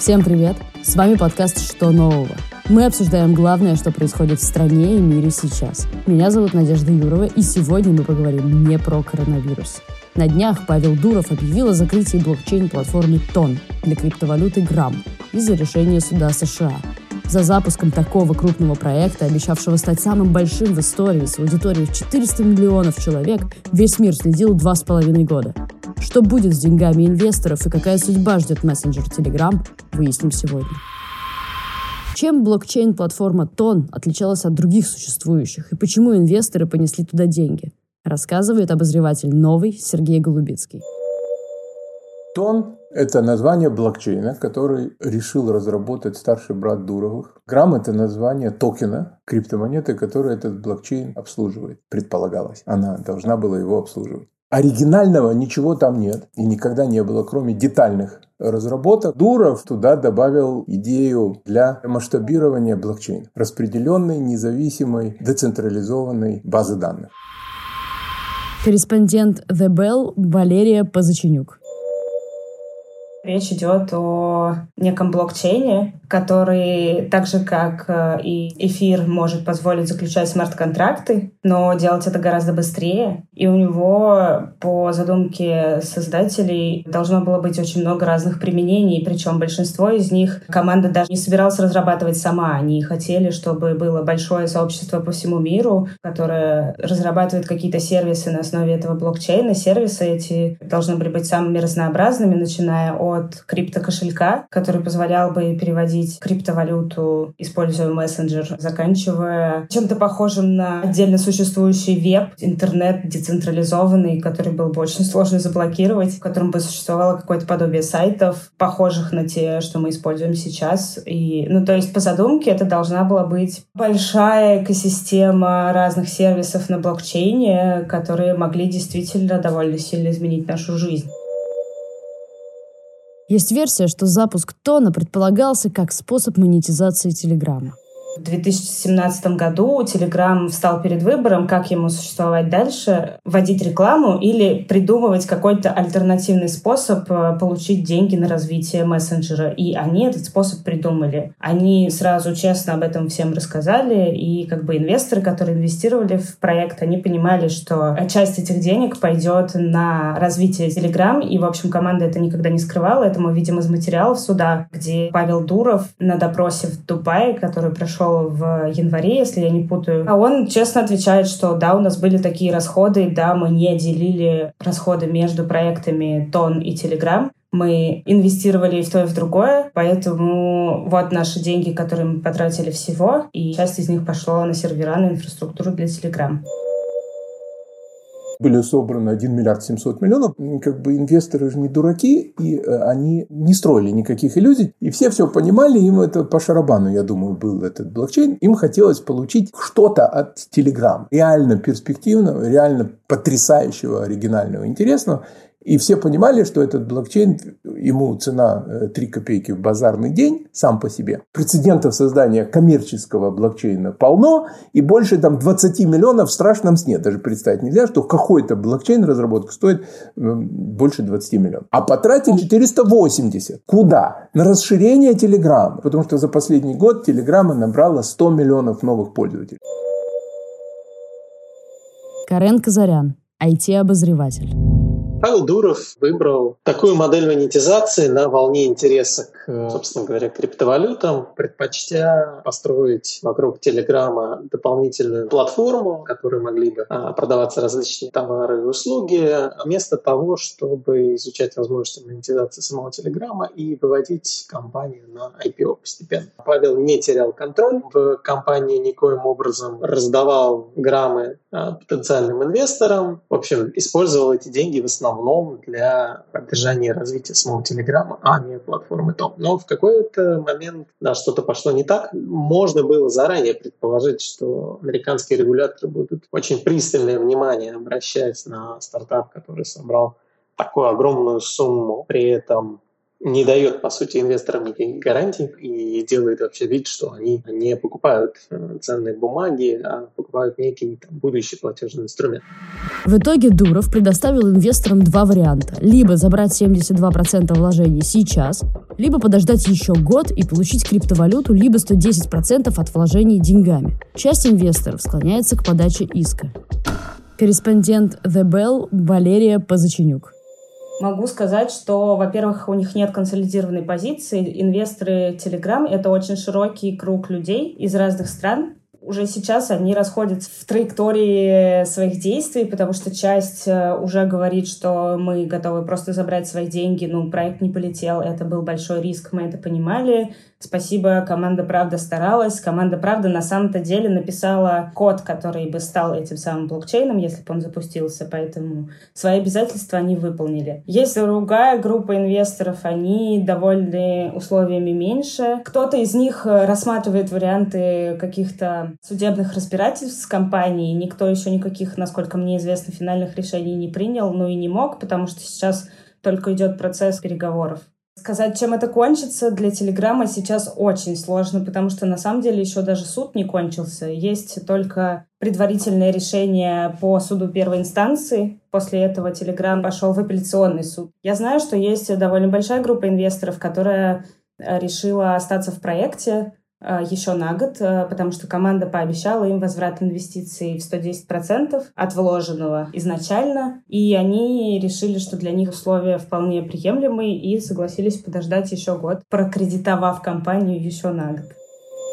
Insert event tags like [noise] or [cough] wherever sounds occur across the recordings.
Всем привет! С вами подкаст «Что нового?». Мы обсуждаем главное, что происходит в стране и мире сейчас. Меня зовут Надежда Юрова, и сегодня мы поговорим не про коронавирус. На днях Павел Дуров объявил о закрытии блокчейн-платформы ТОН для криптовалюты Грамм из-за решения суда США. За запуском такого крупного проекта, обещавшего стать самым большим в истории с аудиторией в 400 миллионов человек, весь мир следил два с половиной года. Что будет с деньгами инвесторов и какая судьба ждет мессенджер Telegram, выясним сегодня. Чем блокчейн-платформа Тон отличалась от других существующих и почему инвесторы понесли туда деньги, рассказывает обозреватель новый Сергей Голубицкий. Тон – это название блокчейна, который решил разработать старший брат Дуровых. Грамм – это название токена, криптомонеты, которую этот блокчейн обслуживает, предполагалось. Она должна была его обслуживать. Оригинального ничего там нет и никогда не было, кроме детальных разработок. Дуров туда добавил идею для масштабирования блокчейна. Распределенной, независимой, децентрализованной базы данных. Корреспондент The Bell Валерия Позаченюк. Речь идет о неком блокчейне, который, так же как э, и эфир, может позволить заключать смарт-контракты, но делать это гораздо быстрее. И у него, по задумке создателей, должно было быть очень много разных применений, причем большинство из них команда даже не собиралась разрабатывать сама. Они хотели, чтобы было большое сообщество по всему миру, которое разрабатывает какие-то сервисы на основе этого блокчейна. Сервисы эти должны были быть самыми разнообразными, начиная от от криптокошелька, который позволял бы переводить криптовалюту, используя мессенджер, заканчивая чем-то похожим на отдельно существующий веб, интернет децентрализованный, который был бы очень сложно заблокировать, в котором бы существовало какое-то подобие сайтов, похожих на те, что мы используем сейчас. И, ну, то есть по задумке это должна была быть большая экосистема разных сервисов на блокчейне, которые могли действительно довольно сильно изменить нашу жизнь. Есть версия, что запуск Тона предполагался как способ монетизации Телеграма. В 2017 году Telegram встал перед выбором, как ему существовать дальше, вводить рекламу или придумывать какой-то альтернативный способ э, получить деньги на развитие мессенджера. И они этот способ придумали. Они сразу честно об этом всем рассказали, и как бы инвесторы, которые инвестировали в проект, они понимали, что часть этих денег пойдет на развитие Telegram, и, в общем, команда это никогда не скрывала. Это мы видим из материалов суда, где Павел Дуров на допросе в Дубае, который прошел прошел в январе, если я не путаю. А он честно отвечает, что да, у нас были такие расходы, да, мы не делили расходы между проектами Тон и Телеграм. Мы инвестировали в то, и в другое, поэтому вот наши деньги, которые мы потратили всего, и часть из них пошло на сервера, на инфраструктуру для Телеграм были собраны 1 миллиард 700 миллионов. Как бы инвесторы же не дураки, и э, они не строили никаких иллюзий. И все все понимали, им это по шарабану, я думаю, был этот блокчейн. Им хотелось получить что-то от Telegram. Реально перспективного, реально потрясающего, оригинального, интересного. И все понимали, что этот блокчейн, ему цена 3 э, копейки в базарный день сам по себе. Прецедентов создания коммерческого блокчейна полно, и больше там 20 миллионов в страшном сне. Даже представить нельзя, что какой-то блокчейн разработка стоит больше 20 миллионов. А потратили 480. Куда? На расширение Телеграма. Потому что за последний год Телеграма набрала 100 миллионов новых пользователей. Карен Казарян, IT-обозреватель. Павел Дуров выбрал такую модель монетизации на волне интереса к, собственно говоря, криптовалютам, предпочтя построить вокруг Телеграма дополнительную платформу, в которой могли бы а, продаваться различные товары и услуги, вместо того, чтобы изучать возможности монетизации самого Телеграма и выводить компанию на IPO постепенно. Павел не терял контроль в компании никоим образом, раздавал граммы а, потенциальным инвесторам, в общем, использовал эти деньги в основном основном для поддержания и развития самого Телеграма, а не платформы Том. Но в какой-то момент да, что-то пошло не так. Можно было заранее предположить, что американские регуляторы будут очень пристальное внимание обращать на стартап, который собрал такую огромную сумму, при этом не дает, по сути, инвесторам никаких гарантий и делает вообще вид, что они не покупают э, ценные бумаги, а покупают некий там, будущий платежный инструмент. В итоге Дуров предоставил инвесторам два варианта. Либо забрать 72% вложений сейчас, либо подождать еще год и получить криптовалюту, либо 110% от вложений деньгами. Часть инвесторов склоняется к подаче иска. Корреспондент The Bell Валерия Позаченюк. Могу сказать, что, во-первых, у них нет консолидированной позиции. Инвесторы Telegram — это очень широкий круг людей из разных стран, уже сейчас они расходятся в траектории своих действий, потому что часть э, уже говорит, что мы готовы просто забрать свои деньги, ну, проект не полетел, это был большой риск, мы это понимали. Спасибо, команда «Правда» старалась. Команда «Правда» на самом-то деле написала код, который бы стал этим самым блокчейном, если бы он запустился, поэтому свои обязательства они выполнили. Есть другая группа инвесторов, они довольны условиями меньше. Кто-то из них рассматривает варианты каких-то судебных разбирательств с компанией. Никто еще никаких, насколько мне известно, финальных решений не принял, но и не мог, потому что сейчас только идет процесс переговоров. Сказать, чем это кончится, для Телеграма сейчас очень сложно, потому что на самом деле еще даже суд не кончился. Есть только предварительное решение по суду первой инстанции. После этого Телеграм пошел в апелляционный суд. Я знаю, что есть довольно большая группа инвесторов, которая э, решила остаться в проекте, еще на год, э, потому что команда пообещала им возврат инвестиций в 110% от вложенного изначально, и они решили, что для них условия вполне приемлемые и согласились подождать еще год, прокредитовав компанию еще на год.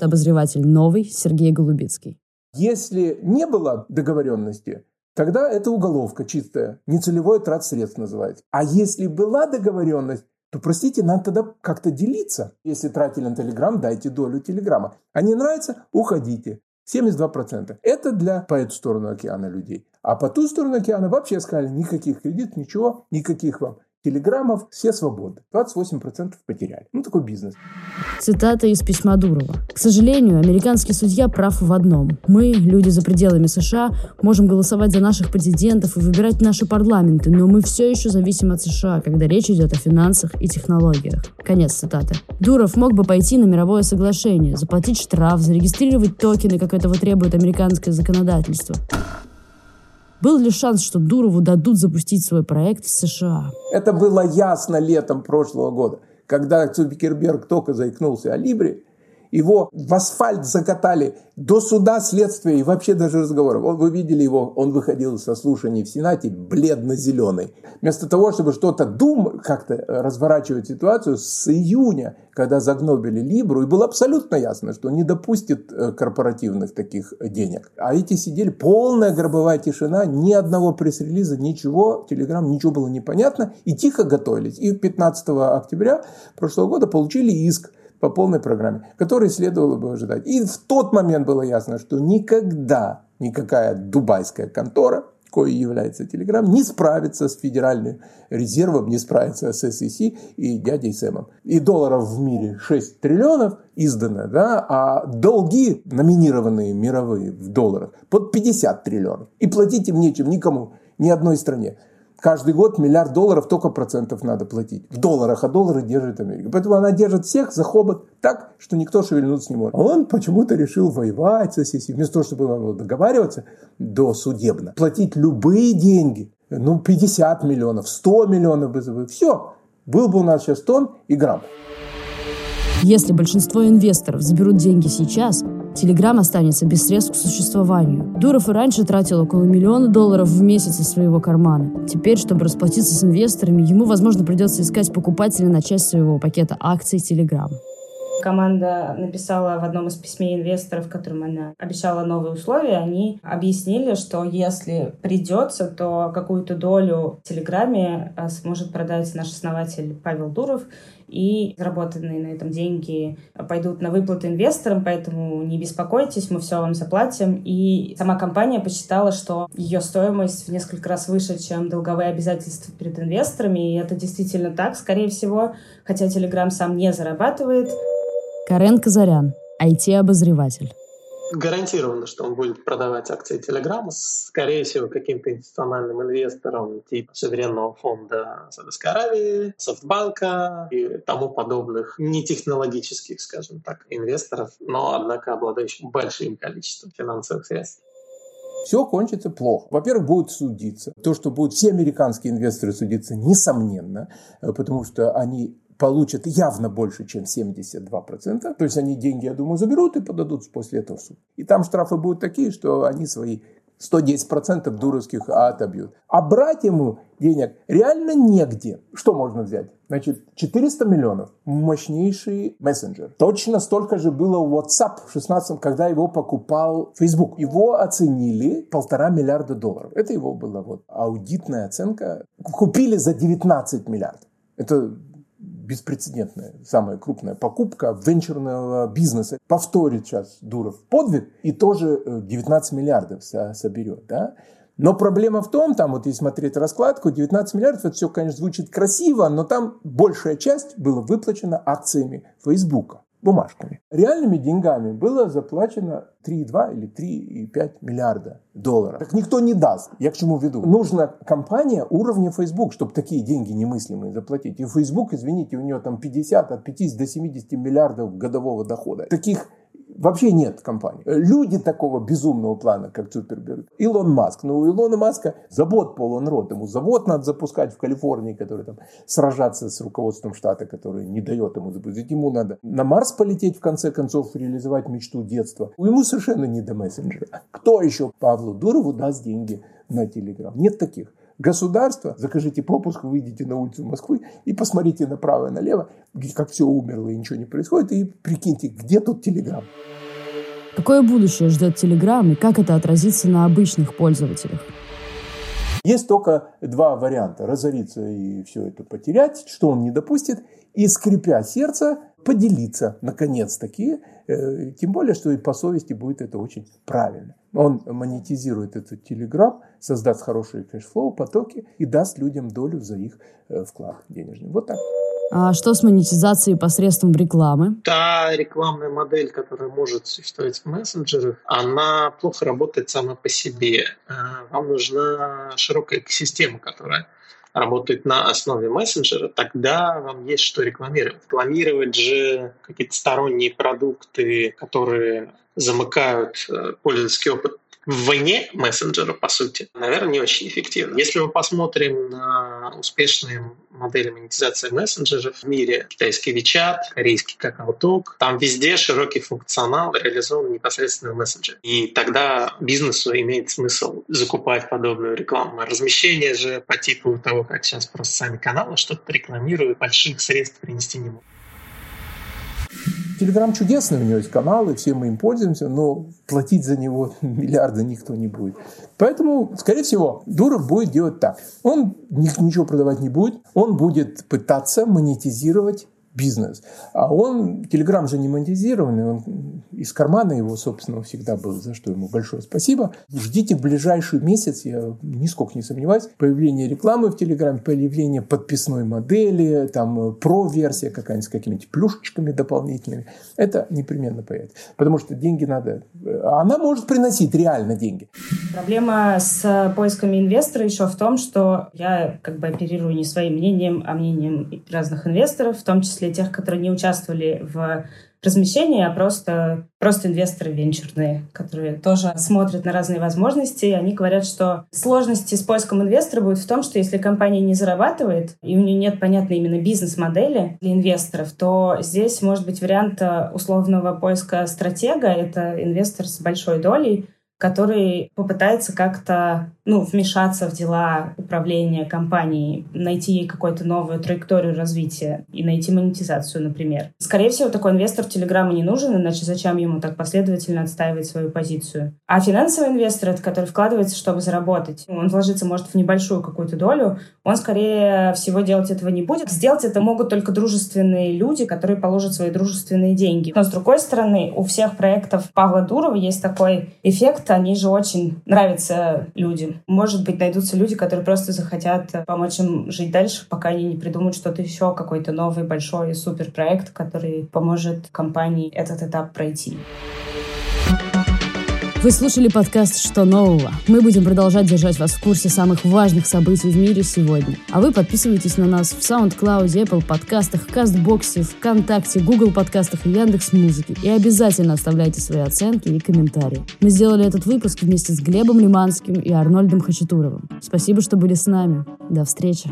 Обозреватель новый Сергей Голубицкий. Если не было договоренности, тогда это уголовка чистая, нецелевой трат средств называется. А если была договоренность, то, простите, надо тогда как-то делиться. Если тратили на Телеграм, дайте долю Телеграма. А не нравится, уходите. 72%. Это для по эту сторону океана людей. А по ту сторону океана вообще сказали, никаких кредитов, ничего, никаких вам телеграммов, все свободны. 28% потеряли. Ну, такой бизнес. Цитата из письма Дурова. К сожалению, американский судья прав в одном. Мы, люди за пределами США, можем голосовать за наших президентов и выбирать наши парламенты, но мы все еще зависим от США, когда речь идет о финансах и технологиях. Конец цитаты. Дуров мог бы пойти на мировое соглашение, заплатить штраф, зарегистрировать токены, как этого требует американское законодательство. Был ли шанс, что Дурову дадут запустить свой проект в США? Это было ясно летом прошлого года, когда Цукерберг только заикнулся о Либре, его в асфальт закатали до суда, следствия и вообще даже разговоров. Вы видели его, он выходил со слушаний в Сенате бледно-зеленый. Вместо того, чтобы что-то думать, как-то разворачивать ситуацию, с июня, когда загнобили Либру, и было абсолютно ясно, что не допустит э, корпоративных таких денег. А эти сидели, полная гробовая тишина, ни одного пресс-релиза, ничего, Телеграм, ничего было непонятно, и тихо готовились. И 15 октября прошлого года получили иск по полной программе, который следовало бы ожидать. И в тот момент было ясно, что никогда никакая дубайская контора, кое является Telegram, не справится с Федеральным резервом, не справится с SEC и дядей Сэмом. И долларов в мире 6 триллионов издано, да, а долги, номинированные мировые в долларах, под 50 триллионов. И платить им нечем никому, ни одной стране. Каждый год миллиард долларов только процентов надо платить. В долларах, а доллары держит Америка. Поэтому она держит всех за хобот так, что никто шевельнуться не может. А он почему-то решил воевать со SEC. Вместо того, чтобы договариваться до судебно. Платить любые деньги. Ну, 50 миллионов, 100 миллионов Все. Был бы у нас сейчас тон и грамм. Если большинство инвесторов заберут деньги сейчас, Телеграм останется без средств к существованию. Дуров и раньше тратил около миллиона долларов в месяц из своего кармана. Теперь, чтобы расплатиться с инвесторами, ему, возможно, придется искать покупателя на часть своего пакета акций Телеграм. Команда написала в одном из письме инвесторов, которым она обещала новые условия, они объяснили, что если придется, то какую-то долю в Телеграме э, сможет продать наш основатель Павел Дуров, и заработанные на этом деньги пойдут на выплаты инвесторам, поэтому не беспокойтесь, мы все вам заплатим. И сама компания посчитала, что ее стоимость в несколько раз выше, чем долговые обязательства перед инвесторами, и это действительно так, скорее всего, хотя Telegram сам не зарабатывает. Карен Казарян, IT-обозреватель. Гарантированно, что он будет продавать акции Телеграма, скорее всего, каким-то институциональным инвесторам типа суверенного фонда Саудовской Аравии, Софтбанка и тому подобных нетехнологических, скажем так, инвесторов, но, однако, обладающих большим количеством финансовых средств все кончится плохо. Во-первых, будут судиться. То, что будут все американские инвесторы судиться, несомненно, э, потому что они получат явно больше, чем 72%. То есть они деньги, я думаю, заберут и подадут после этого в суд. И там штрафы будут такие, что они свои 110% дуровских отобьют. А брать ему денег реально негде. Что можно взять? Значит, 400 миллионов. Мощнейший мессенджер. Точно столько же было у WhatsApp в 16 когда его покупал Facebook. Его оценили полтора миллиарда долларов. Это его была вот аудитная оценка. Купили за 19 миллиардов. Это беспрецедентная, самая крупная покупка венчурного бизнеса. Повторит сейчас Дуров подвиг и тоже 19 э, миллиардов соберет. Да? Но проблема в том, там вот если смотреть раскладку, 19 миллиардов, это все, конечно, звучит красиво, но там большая часть была выплачена акциями Фейсбука бумажками. Реальными деньгами было заплачено 3,2 или 3,5 миллиарда долларов. Так никто не даст. Я к чему веду? Нужна компания уровня Facebook, чтобы такие деньги немыслимые заплатить. И Facebook, извините, у него там 50, от 50 до 70 миллиардов годового дохода. Таких Вообще нет компании. Люди такого безумного плана, как Цуперберг. Илон Маск. Ну, у Илона Маска завод полон рот. Ему завод надо запускать в Калифорнии, который там сражаться с руководством штата, который не дает ему запустить. Ему надо на Марс полететь, в конце концов, реализовать мечту детства. Ему совершенно не до мессенджера. Кто еще Павлу Дурову даст деньги на Телеграм? Нет таких. Государство, закажите пропуск, выйдите на улицу Москвы и посмотрите направо и налево, как все умерло и ничего не происходит, и прикиньте, где тут Телеграм. Какое будущее ждет Телеграм и как это отразится на обычных пользователях? Есть только два варианта. Разориться и все это потерять, что он не допустит, и, скрепя сердце, поделиться, наконец-таки. Э, тем более, что и по совести будет это очень правильно. Он монетизирует этот телеграм, создаст хорошие cash flow, потоки и даст людям долю за их э, вклад денежный. Вот так. А что с монетизацией посредством рекламы? Та рекламная модель, которая может существовать в мессенджерах, она плохо работает сама по себе. Э, вам нужна широкая экосистема, которая работает на основе мессенджера, тогда вам есть что рекламировать. Рекламировать же какие-то сторонние продукты, которые замыкают э, пользовательский опыт вне мессенджера, по сути, наверное, не очень эффективно. Если мы посмотрим на успешные модели монетизации мессенджеров в мире, китайский WeChat, корейский KakaoTalk, там везде широкий функционал реализован непосредственно в мессенджере. И тогда бизнесу имеет смысл закупать подобную рекламу. Размещение же по типу того, как сейчас просто сами каналы что-то рекламируют, больших средств принести не могут. Телеграм чудесный, у него есть каналы, все мы им пользуемся, но платить за него [laughs] миллиарды никто не будет. Поэтому, скорее всего, Дуров будет делать так. Он ничего продавать не будет, он будет пытаться монетизировать бизнес. А он, Телеграм же не монетизированный, он из кармана его, собственно, всегда был, за что ему большое спасибо. Ждите в ближайший месяц, я нисколько не сомневаюсь, появление рекламы в Телеграме, появление подписной модели, там, про-версия какая-нибудь с какими-то плюшечками дополнительными. Это непременно появится. Потому что деньги надо... Она может приносить реально деньги. Проблема с поисками инвестора еще в том, что я как бы оперирую не своим мнением, а мнением разных инвесторов, в том числе числе тех, которые не участвовали в размещении, а просто, просто инвесторы венчурные, которые тоже смотрят на разные возможности. И они говорят, что сложности с поиском инвестора будет в том, что если компания не зарабатывает, и у нее нет понятной именно бизнес-модели для инвесторов, то здесь может быть вариант условного поиска стратега. Это инвестор с большой долей, который попытается как-то ну, вмешаться в дела управления компанией, найти ей какую-то новую траекторию развития и найти монетизацию, например. Скорее всего, такой инвестор Телеграма не нужен, иначе зачем ему так последовательно отстаивать свою позицию? А финансовый инвестор, это который вкладывается, чтобы заработать, он вложится, может, в небольшую какую-то долю, он, скорее всего, делать этого не будет. Сделать это могут только дружественные люди, которые положат свои дружественные деньги. Но, с другой стороны, у всех проектов Павла Дурова есть такой эффект, они же очень нравятся людям. Может быть, найдутся люди, которые просто захотят помочь им жить дальше, пока они не придумают что-то еще, какой-то новый большой суперпроект, который поможет компании этот этап пройти. thank you Вы слушали подкаст «Что нового?». Мы будем продолжать держать вас в курсе самых важных событий в мире сегодня. А вы подписывайтесь на нас в SoundCloud, Apple подкастах, Кастбоксе, ВКонтакте, Google подкастах и Яндекс Музыки. И обязательно оставляйте свои оценки и комментарии. Мы сделали этот выпуск вместе с Глебом Лиманским и Арнольдом Хачатуровым. Спасибо, что были с нами. До встречи.